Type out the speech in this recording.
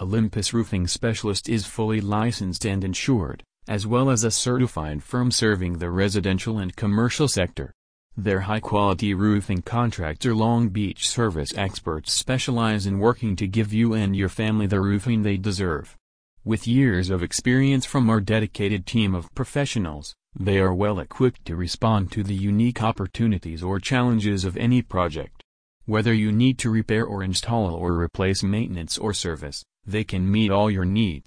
Olympus Roofing Specialist is fully licensed and insured, as well as a certified firm serving the residential and commercial sector. Their high-quality roofing contractor Long Beach service experts specialize in working to give you and your family the roofing they deserve. With years of experience from our dedicated team of professionals, they are well equipped to respond to the unique opportunities or challenges of any project. Whether you need to repair or install or replace maintenance or service, they can meet all your needs.